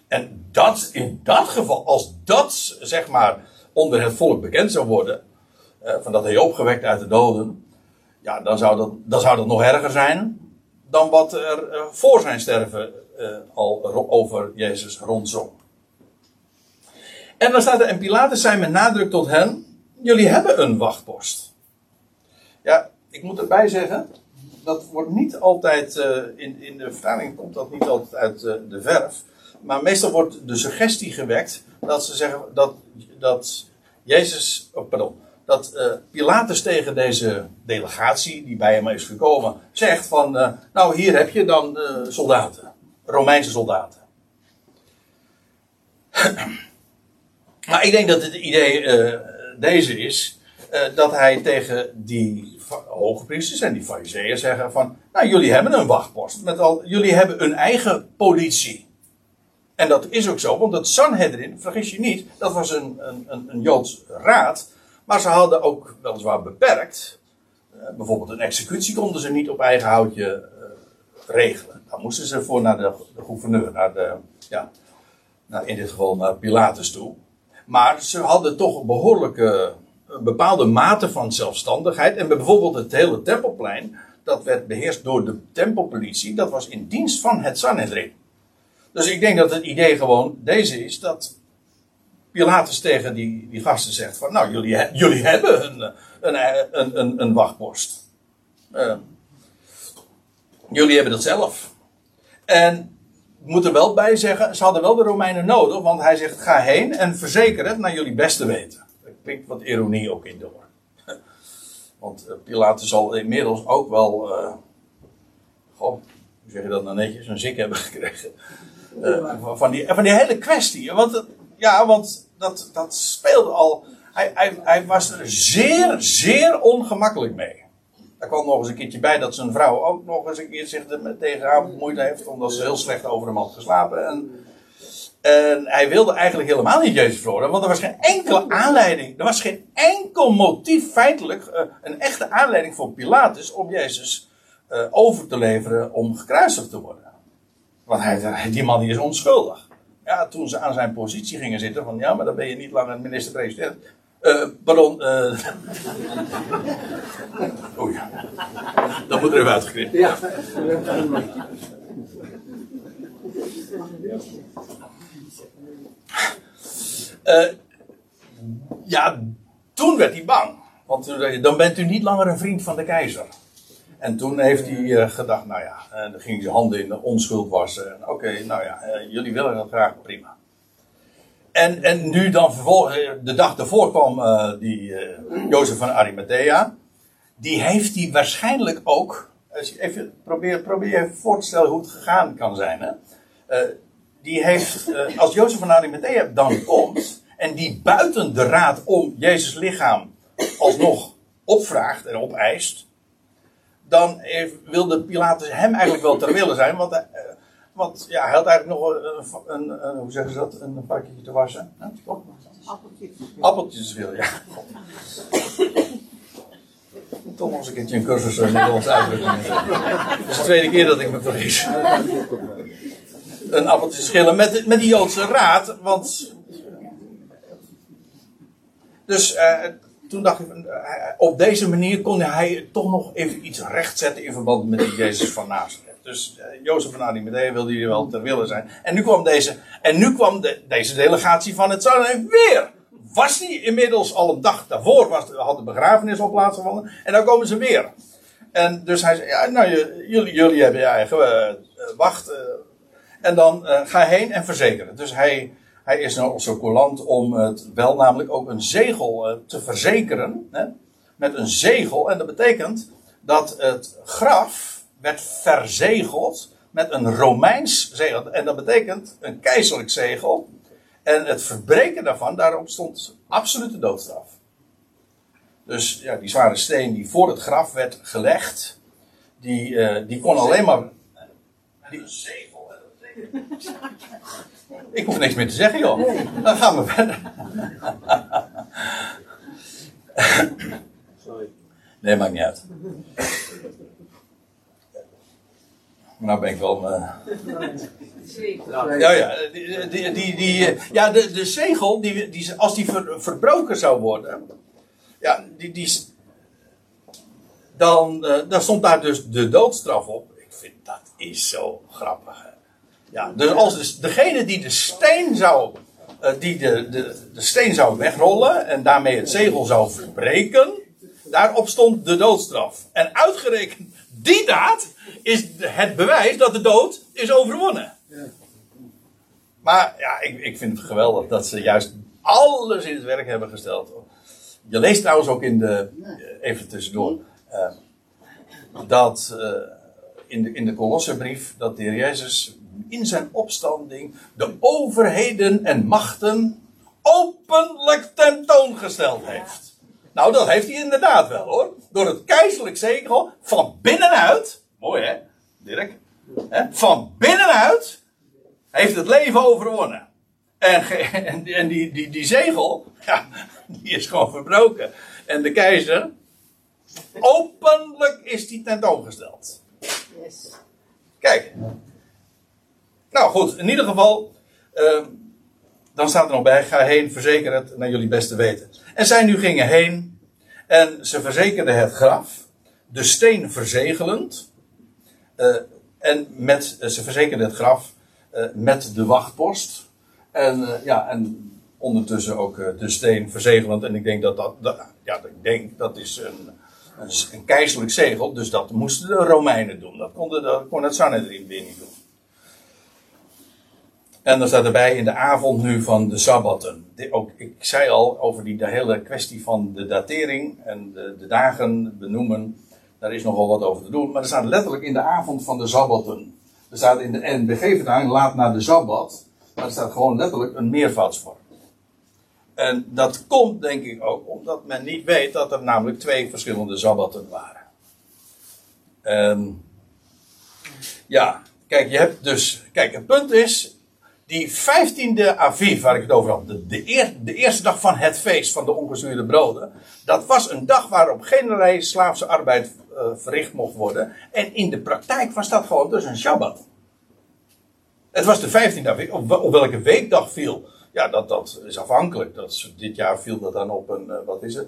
En dat, in dat geval, als dat zeg maar onder het volk bekend zou worden, van dat hij opgewekt uit de doden, ja, dan zou dat, dan zou dat nog erger zijn dan wat er uh, voor zijn sterven al over Jezus rondzong. En dan staat er, en Pilatus zei met nadruk tot hen, jullie hebben een wachtpost. Ja, ik moet erbij zeggen, dat wordt niet altijd, uh, in, in de vertaling komt dat niet altijd uit de verf. Maar meestal wordt de suggestie gewekt dat ze zeggen dat, dat Jezus, oh, pardon, dat uh, Pilatus tegen deze delegatie die bij hem is gekomen zegt van, nou hier heb je dan soldaten, Romeinse soldaten. maar ik denk dat het idee deze is dat hij tegen die hoge priesters en die fariseeën zeggen van, nou jullie hebben een wachtpost, met al, jullie hebben een eigen politie. En dat is ook zo, want het Sanhedrin, vergis je niet, dat was een, een, een, een Joods raad, maar ze hadden ook weliswaar beperkt. Uh, bijvoorbeeld een executie konden ze niet op eigen houtje uh, regelen. Dan moesten ze voor naar de, de gouverneur, naar de, ja, naar, in dit geval naar Pilatus toe. Maar ze hadden toch een behoorlijke, een bepaalde mate van zelfstandigheid. En bijvoorbeeld het hele tempelplein, dat werd beheerst door de tempelpolitie. Dat was in dienst van het Sanhedrin. Dus ik denk dat het idee gewoon deze is dat Pilatus tegen die, die gasten zegt van, nou, jullie, jullie hebben een, een, een, een, wachtpost. Uh, jullie hebben dat zelf. En moet er wel bij zeggen, ze hadden wel de Romeinen nodig, want hij zegt: ga heen en verzeker het naar jullie beste weten. Er klinkt wat ironie ook in door. Want uh, Pilatus zal inmiddels ook wel, uh, goh, hoe zeg je dat nou netjes, een zik hebben gekregen. Uh, van, die, van die hele kwestie. Want, ja, want dat, dat speelde al. Hij, hij, hij was er zeer, zeer ongemakkelijk mee. Er kwam nog eens een keertje bij dat zijn vrouw ook nog eens een keer zich er tegen haar bemoeid heeft. Omdat ze heel slecht over hem had geslapen. En, en hij wilde eigenlijk helemaal niet Jezus verhoren. Want er was geen enkele aanleiding. Er was geen enkel motief feitelijk. Uh, een echte aanleiding voor Pilatus om Jezus uh, over te leveren om gekruisigd te worden. Want hij, die man die is onschuldig. Ja, toen ze aan zijn positie gingen zitten. Van ja, maar dan ben je niet langer minister-president. Uh, pardon. Uh... Oei. Dat moet er even uitgeknipt. Ja. Uh, ja, toen werd hij bang. Want dan bent u niet langer een vriend van de keizer. En toen heeft hij eh, gedacht, nou ja, en dan ging hij zijn handen in de onschuld wassen. En Oké, nou ja, eh, jullie willen dat graag, prima. En, en nu dan vervolgens, eh, de dag daarvoor kwam eh, die eh Jozef van Arimathea. Die heeft hij waarschijnlijk ook, als even probeer, probeer even voor te stellen hoe het gegaan kan zijn. Hè? Eh, die heeft, eh, als Jozef van Arimathea dan komt en die buiten de raad om Jezus lichaam alsnog opvraagt en opeist, dan heeft, wilde Pilatus hem eigenlijk wel ter wille zijn, want, hij- eh, want ja, hij had eigenlijk nog een, een, een- hoe zeggen ze dat, een pakketje te wassen. Hè? Klopt? Appeltjes wil, ja. Toch nog eens een keertje een cursus in Nederlands uitdrukking. Het is de tweede keer dat ik me vergis. Een appeltje schillen met, met die Joodse raad, want... Dus eh, toen dacht ik, van, eh, op deze manier kon hij toch nog even iets rechtzetten in verband met die Jezus van Nazareth. Dus eh, Jozef van Arimathea wilde hier wel ter wille zijn. En nu kwam deze, en nu kwam de, deze delegatie van het Zuiden weer. Was die inmiddels al een dag daarvoor, was, had de begrafenis al plaatsgevonden. En dan komen ze weer. En dus hij zei, nou, jullie, jullie hebben je eigen eh, eh, wacht. eh, en dan eh, ga heen en verzekeren. Dus hij, hij is nou zo coulant om het wel namelijk ook een zegel eh, te verzekeren. Hè? Met een zegel. En dat betekent dat het graf werd verzegeld met een Romeins zegel. En dat betekent een keizerlijk zegel. En het verbreken daarvan, daarop stond absolute doodstraf. Dus ja, die zware steen die voor het graf werd gelegd, die, eh, die kon alleen maar. Die, ik hoef niks meer te zeggen, joh. Dan gaan we verder. Sorry. Nee, maakt niet uit. Maar nou ben ik wel. eh, Ja, ja, die, die, die, die, ja de, de zegel, die, die, als die ver- verbroken zou worden, ja, die, die, dan, eh, dan stond daar dus de doodstraf op. Ik vind dat is zo grappig. hè. Ja, dus als de, degene die de steen zou, eh, die de, de, steen zou wegrollen en daarmee het zegel zou verbreken, daarop stond de doodstraf. En uitgerekend die daad is het bewijs dat de dood is overwonnen. Maar ja, ik, ik vind het geweldig dat ze juist alles in het werk hebben gesteld. Je leest trouwens ook in de, eh, even tussendoor, eh, dat in de, in de Kolossenbrief dat de Heer Jezus in zijn opstanding de overheden en machten openlijk tentoongesteld heeft. Nou, dat heeft hij inderdaad wel hoor. Door het keizerlijk zegel van binnenuit, mooi hè, Dirk, hè, van binnenuit heeft het leven overwonnen. En, en die, die, die zegel, ja, die is gewoon verbroken. En de keizer, openlijk is die tentoongesteld. Yes. Kijk. Nou goed, in ieder geval, ehm, dan staat er nog bij, ga heen, verzeker het naar jullie beste weten. En zij nu gingen heen en ze verzekerden het graf, de steen verzegelend. eh, en met, eh, ze verzekerden het graf eh, met de wachtpost. En, ja, en ondertussen ook de steen verzegelend. En ik denk dat dat, dat- ja, ik denk dat is een, een, keizerlijk zegel. Dus dat moesten de Romeinen doen. Dat konden de, kon het Sanhedrin niet doen. En dan staat erbij in de avond nu van de Sabbatten. Ook, ik zei al over die de hele kwestie van de datering en de, de dagen benoemen. Daar is nogal wat over te doen. Maar er staat letterlijk in de avond van de Sabbatten. Er staat in de NBG-vertaling laat na de Sabbat. Maar er staat gewoon letterlijk een meervoudsvorm. En dat komt denk ik ook omdat men niet weet dat er namelijk twee verschillende Sabbatten waren. Ehm, ja, kijk, je hebt dus. Kijk, het punt is. Die 15e Aviv, waar ik het over had, de, de, de eerste dag van het feest van de ongezuurde broden, dat was een dag waarop geen slaafse arbeid eh, verricht mocht worden. En in de praktijk was dat gewoon dus een Shabbat. Het was de 15e Aviv, op, op welke weekdag viel. Ja, dat, dat is afhankelijk. Dat is, dit jaar viel dat dan op een, eh, wat is het?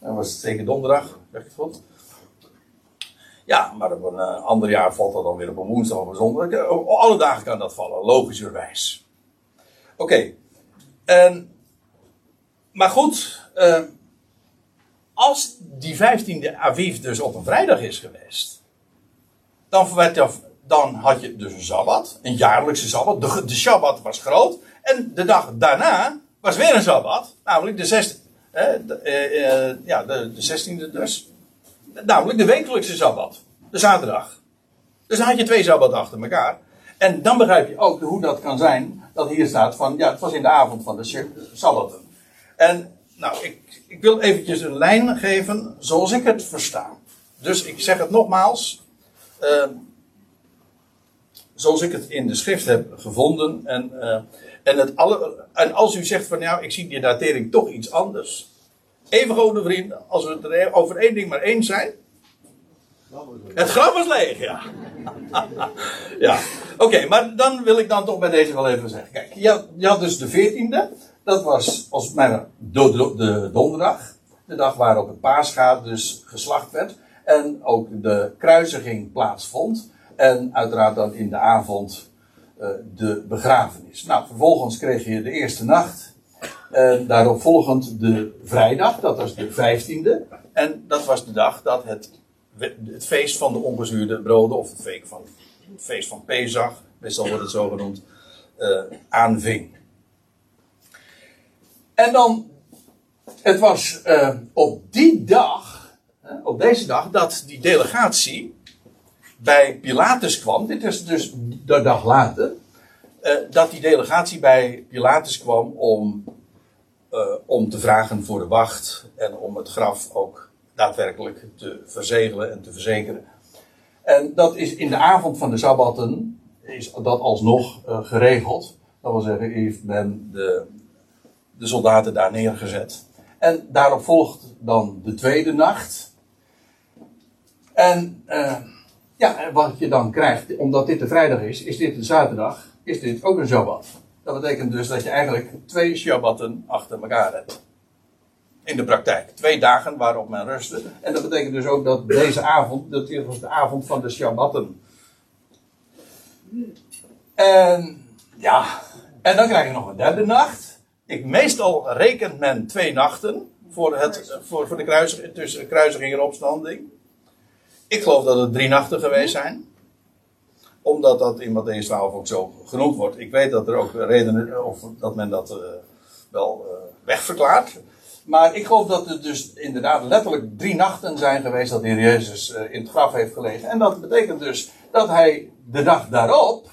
Dan was het zeker donderdag, zeg ik het goed? Ja, maar op een eh, ander jaar valt dat dan weer op een woensdag of een zondag. Alle dagen kan dat vallen, logischerwijs. Oké. En, maar goed. eh, als die 15e Aviv dus op een vrijdag is geweest, dan, dan had je dus een sabbat, een jaarlijkse sabbat. De, de sabbat was groot. En de dag daarna was weer een sabbat, namelijk de 16e. Eh, eh, ja, de, de 16e dus. Namelijk de wekelijkse sabbat, de zaterdag. Dus dan had je twee sabbaten achter elkaar. En dan begrijp je ook hoe dat kan zijn, dat hier staat van, ja, het was in de avond van de sabbaten. En nou, ik, ik wil eventjes een lijn geven zoals ik het versta. Dus ik zeg het nogmaals. Uh, zoals ik het in de schrift heb gevonden. En, uh, en, het alle, en als u zegt van nou, ik zie die datering toch iets anders. Even gewoon, vrienden, als we het er over één ding maar eens zijn. Het graf was leeg, ja. ja, oké, maar dan wil ik dan toch bij deze wel even zeggen. Kijk, je had, je had dus de 14e. Dat was als mijn de, de, de donderdag. De dag waarop het paasgaat dus geslacht werd. En ook de kruisiging plaatsvond. En uiteraard dan in de avond uh, de begrafenis. Nou, vervolgens kreeg je de eerste nacht. En daarop volgend de vrijdag, dat was de vijftiende. En dat was de dag dat het, het feest van de ongezuurde broden, of het feest van, Pesach, meestal wordt het zo genoemd, uh, aanving. En dan, het was uh, op die dag, op deze dag, dat die delegatie bij Pilatus kwam. Dit is dus de dag later. Dat die delegatie bij Pilatus kwam om, om te vragen voor de wacht en om het graf ook daadwerkelijk te verzegelen en te verzekeren. En dat is in de avond van de Sabbatten is dat alsnog uh, geregeld. Dat wil zeggen, heeft men de, de soldaten daar neergezet. En daarop volgt dan de tweede nacht. En uh, ja, wat je dan krijgt, omdat dit de vrijdag is, is dit de zaterdag, is dit ook een Shabbat. Dat betekent dus dat je eigenlijk twee Shabbatten achter elkaar hebt. In de praktijk. Twee dagen waarop men rustte. En dat betekent dus ook dat deze avond, dat was de avond van de Shabbatten. En ja, en dan krijg je nog een derde nacht. Ik, meestal rekent men twee nachten voor, het, voor, voor de kruising, tussen kruisiging en opstanding. Ik geloof dat het drie nachten geweest zijn. Omdat dat in Matthäus 12 ook zo genoemd wordt. Ik weet dat er ook redenen, of dat men dat uh, wel uh, wegverklaart. Maar ik geloof dat het dus inderdaad letterlijk drie nachten zijn geweest dat de Heer Jezus uh, in het graf heeft gelegen. En dat betekent dus dat hij de dag daarop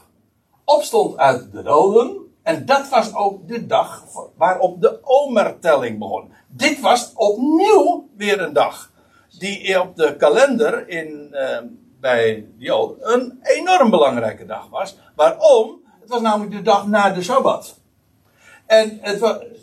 opstond uit de doden. En dat was ook de dag waarop de omertelling begon. Dit was opnieuw weer een dag die op de kalender in, uh, bij de Joden een enorm belangrijke dag was. Waarom? Het was namelijk de dag na de Sabbat. En, het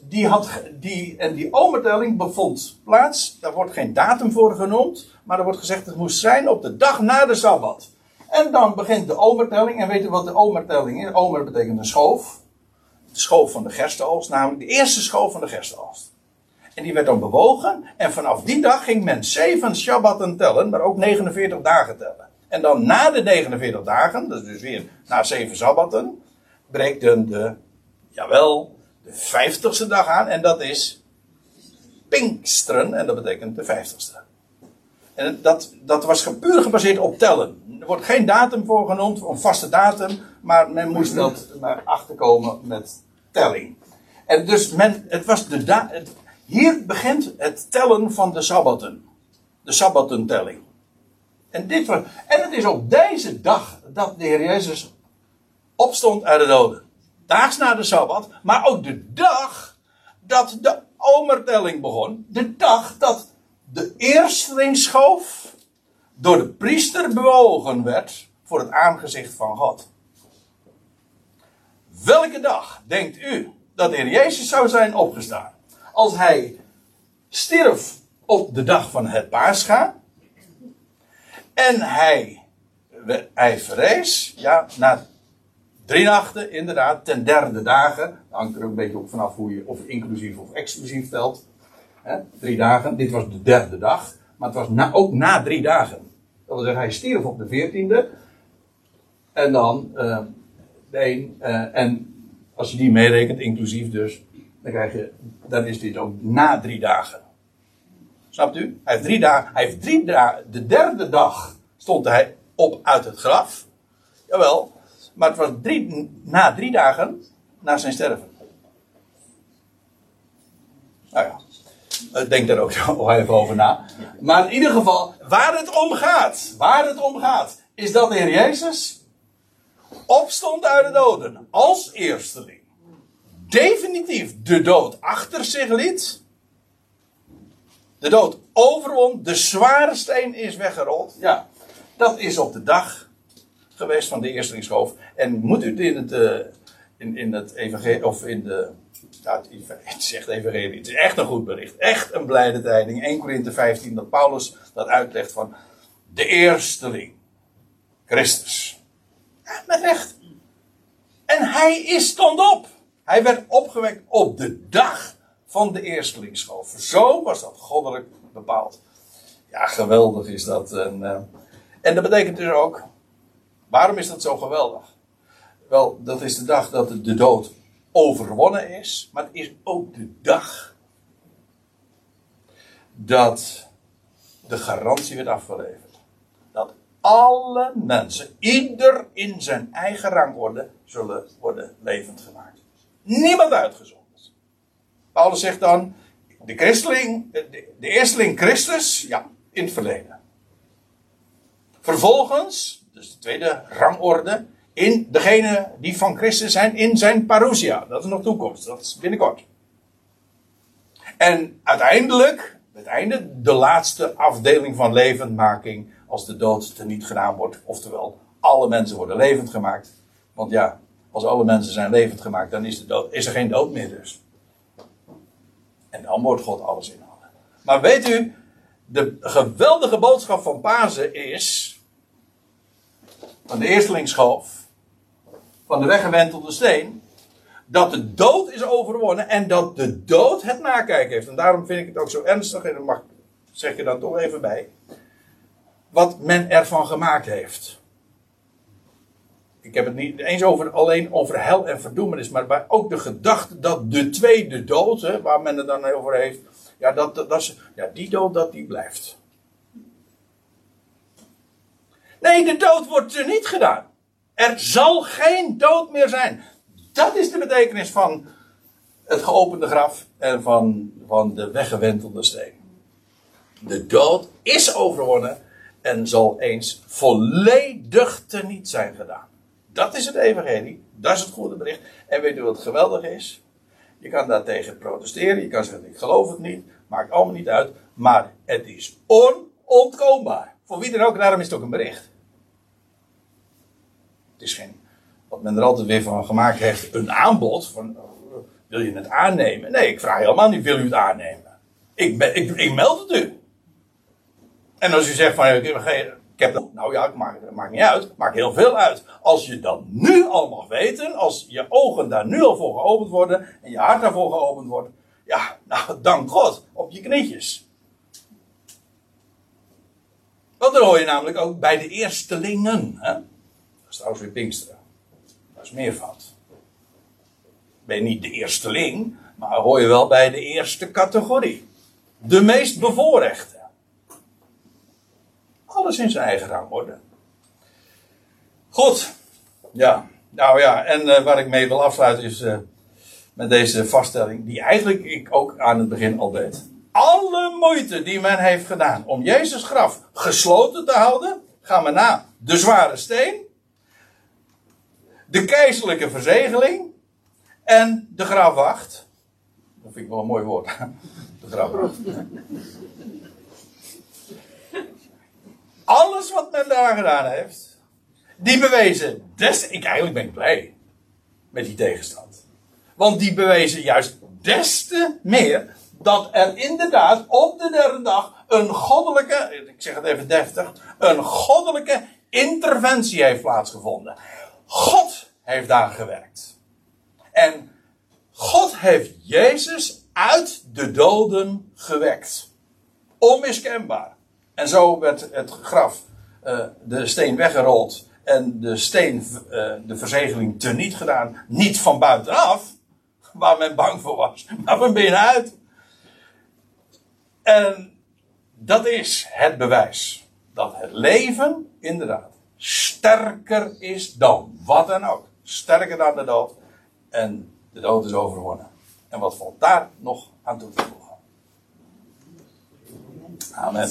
die had, die, en die omertelling bevond plaats. Daar wordt geen datum voor genoemd. Maar er wordt gezegd dat het moest zijn op de dag na de Sabbat. En dan begint de omertelling. En weet u wat de omertelling is? Omer betekent een schoof. De schoof van de gerstenoogst. Namelijk de eerste schoof van de gerstenoogst. En die werd dan bewogen. En vanaf die dag ging men zeven Shabbatten tellen, maar ook 49 dagen tellen. En dan na de 49 dagen, dat is dus weer na zeven Sabbatten, breekt dan de, jawel, de vijftigste dag aan. En dat is Pinksteren, en dat betekent de vijftigste. En dat, dat was puur gebaseerd op tellen. Er wordt geen datum voor genoemd, een vaste datum, maar men moest dat maar achterkomen met telling. En dus men, het was de hier begint het tellen van de sabbaten. De sabbatentelling. En, dit, en het is op deze dag dat de Heer Jezus opstond uit de doden. Daags na de sabbat, maar ook de dag dat de omertelling begon. De dag dat de eerstelingsschoof door de priester bewogen werd voor het aangezicht van God. Welke dag denkt u dat Heer Jezus zou zijn opgestaan? als hij stierf op de dag van het paascha. En hij, hij verrees, ja, na drie nachten, inderdaad, ten derde dagen. Hangt er ook een beetje op vanaf hoe je of inclusief of exclusief telt. drie dagen, dit was de derde dag. Maar het was na, ook na drie dagen. Dat wil zeggen, hij stierf op de veertiende. En dan uh, de een, uh, en als je die meerekent, inclusief dus, dan, krijg je, dan is dit ook na drie dagen. Snapt u? Hij heeft drie dagen, hij heeft drie dagen, de derde dag stond hij op uit het graf. Jawel, maar het was drie, na drie dagen na zijn sterven. Nou ja, denk daar ook even over na. Maar in ieder geval, waar het om gaat, waar het om gaat, is dat de Heer Jezus opstond uit de doden als eersteling. Definitief de dood achter zich liet. De dood overwon, de zware steen is weggerold. Ja, dat is op de dag geweest van de eerstelingsschoof. En moet u in het, uh, in, in het evangelie, of in de, ja, het is echt evangelie, het is echt een goed bericht. Echt een blijde tijding. 1 Korinthe 15, dat Paulus dat uitlegt van de eersteling. Christus. Ja, met recht. En hij is stond op. Hij werd opgewekt op de dag van de eerstelingsschoof. Zo was dat goddelijk bepaald. Ja, geweldig is dat. En, uh, en dat betekent dus ook. Waarom is dat zo geweldig? Wel, dat is de dag dat de dood overwonnen is. Maar het is ook de dag dat de garantie werd afgeleverd. Dat alle mensen, ieder in zijn eigen rangorde, zullen worden levend gemaakt. Niemand uitgezonderd. Paulus zegt dan, de christeling, de, de eersteling Christus, ja, in het verleden. Vervolgens, dus de tweede rangorde, in degene die van Christus zijn in zijn parousia. Dat is nog toekomst, dat is binnenkort. En uiteindelijk, het einde, de laatste afdeling van levendmaking, als de dood teniet gedaan wordt. Oftewel, alle mensen worden levend gemaakt. Want ja, als alle mensen zijn levend gemaakt, dan is, de dood, is er geen dood meer dus. En dan wordt God alles in. Maar weet u, de geweldige boodschap van Pasen is. Van de eerstelingsschoof. van de weggewentelde steen. dat de dood is overwonnen en dat de dood het nakijken heeft. En daarom vind ik het ook zo ernstig, en dat mag, zeg je dan toch even bij. wat men ervan gemaakt heeft. Ik heb het niet eens over, alleen over hel en verdoemenis, maar ook de gedachte dat de tweede dood, hè, waar men het dan over heeft, ja, dat, dat, dat ja, die dood, dat die blijft. Nee, de dood wordt er niet gedaan. Er zal geen dood meer zijn. Dat is de betekenis van het geopende graf en van, van de weggewentelde steen. De dood is overwonnen en zal eens volledig teniet zijn gedaan. Dat is het evangelie. Dat is het goede bericht. En weet u wat geweldig is? Je kan daartegen protesteren. Je kan zeggen, ik geloof het niet. Maakt allemaal niet uit. Maar het is onontkoombaar. Voor wie dan ook, daarom is het ook een bericht. Het is geen, wat men er altijd weer van gemaakt heeft, een aanbod. Van, wil je het aannemen? Nee, ik vraag helemaal niet, wil u het aannemen? Ik, ben, ik, meld het u. En als u zegt van, ik ik heb nou ja, het maakt, maakt niet uit. Het maakt heel veel uit. Als je dat nu al mag weten, als je ogen daar nu al voor geopend worden en je hart daarvoor geopend wordt, ja, nou, dank God, op je knietjes. Dan hoor je namelijk ook bij de eerstelingen. Hè? Dat is trouwens weer Pinksteren. Dat is meervoud. Ben je niet de eersteling, maar hoor je wel bij de eerste categorie. De meest bevoorrechte. Alles in zijn eigen rangorde. Goed. Ja. Nou ja, en uh, waar ik mee wil afsluiten is uh, met deze vaststelling, die eigenlijk ik ook aan het begin al deed. Alle moeite die men heeft gedaan om Jezus graf gesloten te houden, gaan we na de zware steen, de keizerlijke verzegeling en de grafwacht. Dat vind ik wel een mooi woord. De grafwacht alles wat men daar gedaan heeft, die bewezen, des, ik eigenlijk ben ik blij met die tegenstand. Want die bewezen juist des te meer dat er inderdaad op de derde dag een goddelijke, ik zeg het even deftig, een goddelijke interventie heeft plaatsgevonden. God heeft daar gewerkt. En God heeft Jezus uit de doden gewekt. Onmiskenbaar. En zo werd het graf, uh, de steen weggerold en de steen, uh, de verzegeling teniet gedaan. Niet van buitenaf, waar men bang voor was, maar van binnenuit. En dat is het bewijs dat het leven inderdaad sterker is dan wat dan ook. Sterker dan de dood. En de dood is overwonnen. En wat valt daar nog aan toe te voegen? Amen.